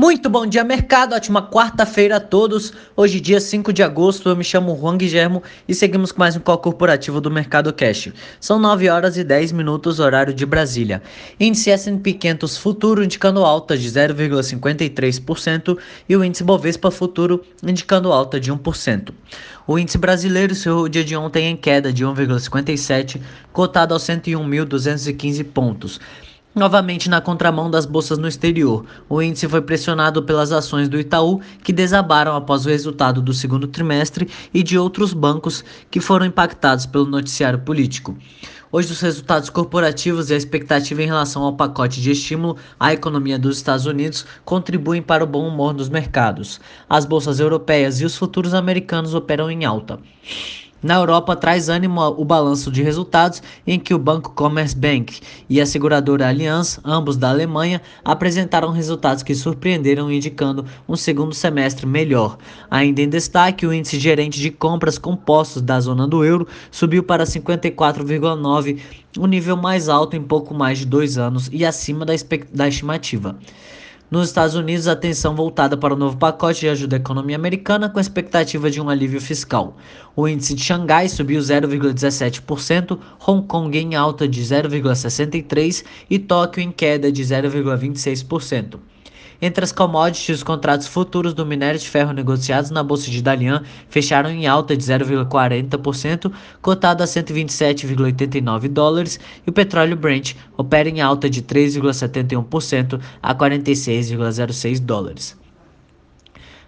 Muito bom dia, mercado. Ótima quarta-feira a todos. Hoje, dia 5 de agosto, eu me chamo Juan Guilhermo e seguimos com mais um call corporativo do Mercado Cash. São 9 horas e 10 minutos, horário de Brasília. Índice S&P 500 Futuro indicando alta de 0,53% e o índice Bovespa Futuro indicando alta de 1%. O índice brasileiro encerrou o dia de ontem em queda de 1,57, cotado aos 101.215 pontos. Novamente na contramão das bolsas no exterior, o índice foi pressionado pelas ações do Itaú, que desabaram após o resultado do segundo trimestre, e de outros bancos que foram impactados pelo noticiário político. Hoje, os resultados corporativos e a expectativa em relação ao pacote de estímulo à economia dos Estados Unidos contribuem para o bom humor dos mercados. As bolsas europeias e os futuros americanos operam em alta. Na Europa, traz ânimo o balanço de resultados em que o Banco Commerce Bank e a seguradora Allianz, ambos da Alemanha, apresentaram resultados que surpreenderam, indicando um segundo semestre melhor. Ainda em destaque, o índice gerente de compras compostos da zona do euro subiu para 54,9, o nível mais alto em pouco mais de dois anos e acima da, da estimativa. Nos Estados Unidos, a atenção voltada para o novo pacote de ajuda à economia americana com expectativa de um alívio fiscal. O índice de Xangai subiu 0,17%, Hong Kong em alta de 0,63% e Tóquio em queda de 0,26%. Entre as commodities, os contratos futuros do minério de ferro negociados na bolsa de Dalian fecharam em alta de 0,40%, cotado a 127,89 dólares, e o petróleo Brent opera em alta de 3,71% a 46,06 dólares.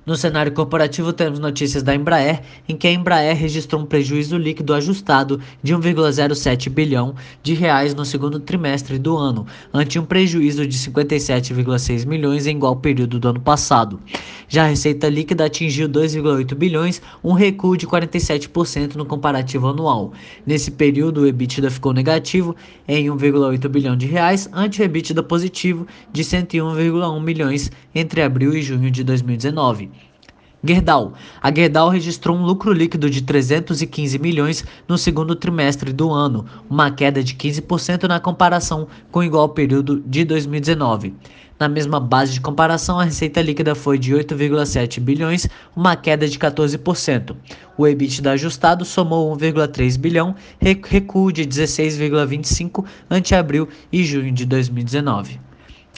No cenário corporativo, temos notícias da Embraer, em que a Embraer registrou um prejuízo líquido ajustado de 1,07 bilhão de reais no segundo trimestre do ano, ante um prejuízo de 57,6 milhões em igual período do ano passado. Já a receita líquida atingiu 2,8 bilhões, um recuo de 47% no comparativo anual. Nesse período, o EBITDA ficou negativo em 1,8 bilhão de reais, ante o EBITDA positivo de 101,1 milhões entre abril e junho de 2019. Gerdau. A Gerdau registrou um lucro líquido de 315 milhões no segundo trimestre do ano, uma queda de 15% na comparação com o igual período de 2019. Na mesma base de comparação, a receita líquida foi de 8,7 bilhões, uma queda de 14%. O EBITDA ajustado somou 1,3 bilhão, recuo de 16,25 ante abril e junho de 2019.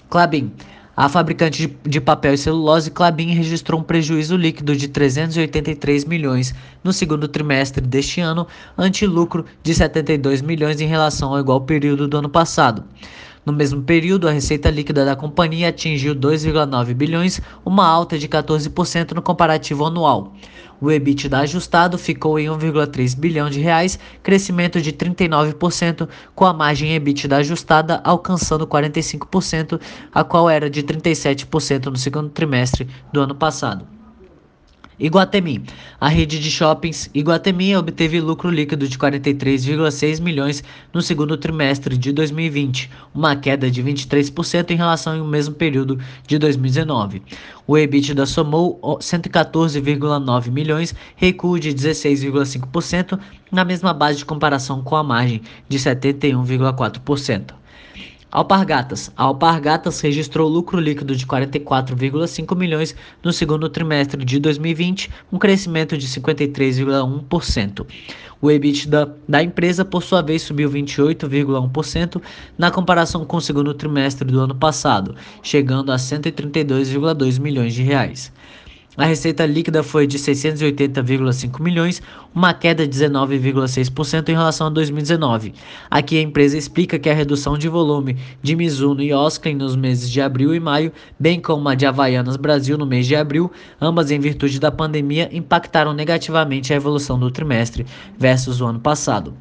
Clabin. A fabricante de, papel e celulose Clabin registrou um prejuízo líquido de 383 milhões no segundo trimestre deste ano, ante lucro de 72 milhões em relação ao igual período do ano passado. No mesmo período, a receita líquida da companhia atingiu 2,9 bilhões, uma alta de 14% no comparativo anual. O EBITDA ajustado ficou em 1,3 bilhão de reais, crescimento de 39%, com a margem EBITDA ajustada alcançando 45%, a qual era de 37% no segundo trimestre do ano passado. Iguatemi. A rede de shoppings Iguatemi obteve lucro líquido de 43,6 milhões no segundo trimestre de 2020, uma queda de 23% em relação ao mesmo período de 2019. O EBITDA somou 114,9 milhões, recuo de 16,5% na mesma base de comparação com a margem de 71,4%. Alpargatas. A Alpargatas registrou lucro líquido de 44,5 milhões no segundo trimestre de 2020, um crescimento de 53,1%. O EBITDA da empresa, por sua vez, subiu 28,1% na comparação com o segundo trimestre do ano passado, chegando a 132,2 milhões de reais. A receita líquida foi de 680,5 milhões, uma queda de 19,6% em relação a 2019. Aqui a empresa explica que a redução de volume de Mizuno e Osklin nos meses de abril e maio, bem como a de Havaianas Brasil no mês de abril, ambas em virtude da pandemia, impactaram negativamente a evolução do trimestre versus o ano passado.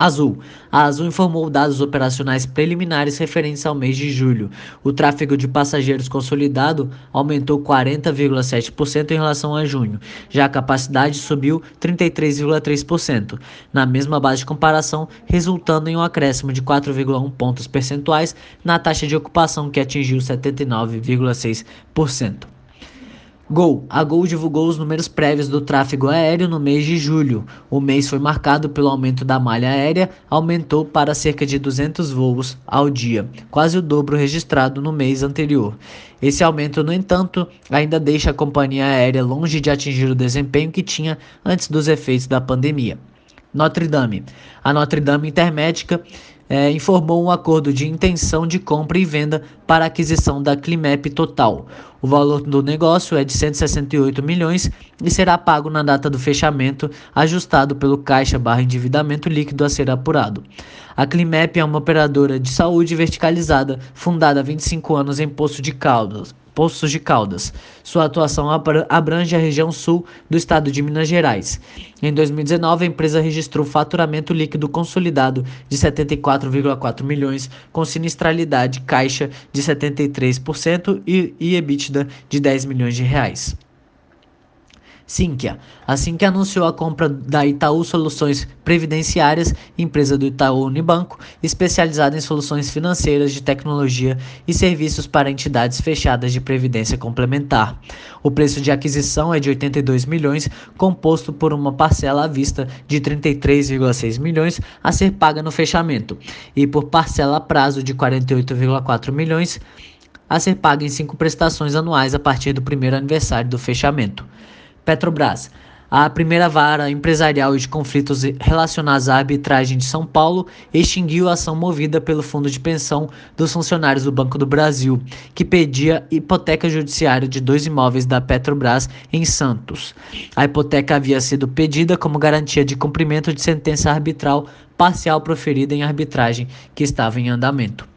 Azul. A Azul informou dados operacionais preliminares referentes ao mês de julho. O tráfego de passageiros consolidado aumentou 40,7% em relação a junho. Já a capacidade subiu 33,3%, na mesma base de comparação, resultando em um acréscimo de 4,1 pontos percentuais na taxa de ocupação que atingiu 79,6%. Gol. A Gol divulgou os números prévios do tráfego aéreo no mês de julho. O mês foi marcado pelo aumento da malha aérea, aumentou para cerca de 200 voos ao dia, quase o dobro registrado no mês anterior. Esse aumento, no entanto, ainda deixa a companhia aérea longe de atingir o desempenho que tinha antes dos efeitos da pandemia. Notre Dame. A Notre Dame Intermédica é, informou um acordo de intenção de compra e venda para aquisição da Climep Total. O valor do negócio é de 168 milhões e será pago na data do fechamento, ajustado pelo caixa barra endividamento líquido a ser apurado. A Climep é uma operadora de saúde verticalizada, fundada há 25 anos em Poço de Caldas, Poços de Caldas. Sua atuação abrange a região sul do estado de Minas Gerais. Em 2019, a empresa registrou faturamento líquido consolidado de 74,4 milhões, com sinistralidade caixa de 73% e, e EBITDA de 10 milhões de reais. Sinqia. A Sinqia anunciou a compra da Itaú Soluções Previdenciárias, empresa do Itaú Unibanco, especializada em soluções financeiras de tecnologia e serviços para entidades fechadas de previdência complementar. O preço de aquisição é de 82 milhões, composto por uma parcela à vista de 33,6 milhões a ser paga no fechamento, e por parcela a prazo de 48,4 milhões a ser paga em cinco prestações anuais a partir do primeiro aniversário do fechamento. Petrobras. A primeira vara empresarial de conflitos relacionados à arbitragem de São Paulo extinguiu a ação movida pelo Fundo de Pensão dos Funcionários do Banco do Brasil, que pedia hipoteca judiciária de dois imóveis da Petrobras em Santos. A hipoteca havia sido pedida como garantia de cumprimento de sentença arbitral parcial proferida em arbitragem que estava em andamento.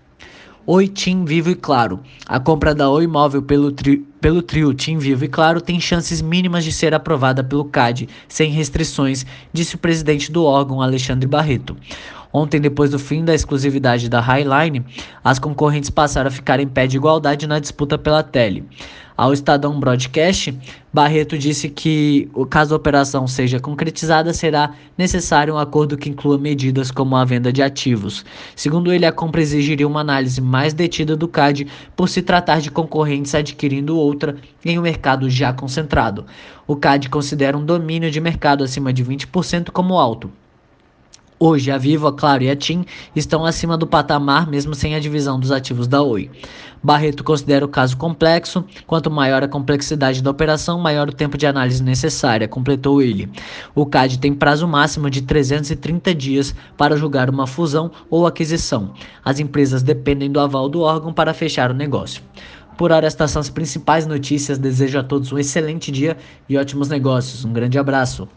Oi Tim Vivo e Claro. A compra da Oi Imóvel pelo, tri, pelo trio Tim Vivo e Claro tem chances mínimas de ser aprovada pelo CAD, sem restrições, disse o presidente do órgão, Alexandre Barreto. Ontem, depois do fim da exclusividade da Highline, as concorrentes passaram a ficar em pé de igualdade na disputa pela tele. Ao Estadão Broadcast, Barreto disse que, caso a operação seja concretizada, será necessário um acordo que inclua medidas como a venda de ativos. Segundo ele, a compra exigiria uma análise mais detida do CAD por se tratar de concorrentes adquirindo outra em um mercado já concentrado. O CAD considera um domínio de mercado acima de 20% como alto. Hoje, a Vivo, a Claro e a TIM estão acima do patamar, mesmo sem a divisão dos ativos da Oi. Barreto considera o caso complexo. Quanto maior a complexidade da operação, maior o tempo de análise necessária, completou ele. O CAD tem prazo máximo de 330 dias para julgar uma fusão ou aquisição. As empresas dependem do aval do órgão para fechar o negócio. Por hora, estas são as principais notícias. Desejo a todos um excelente dia e ótimos negócios. Um grande abraço.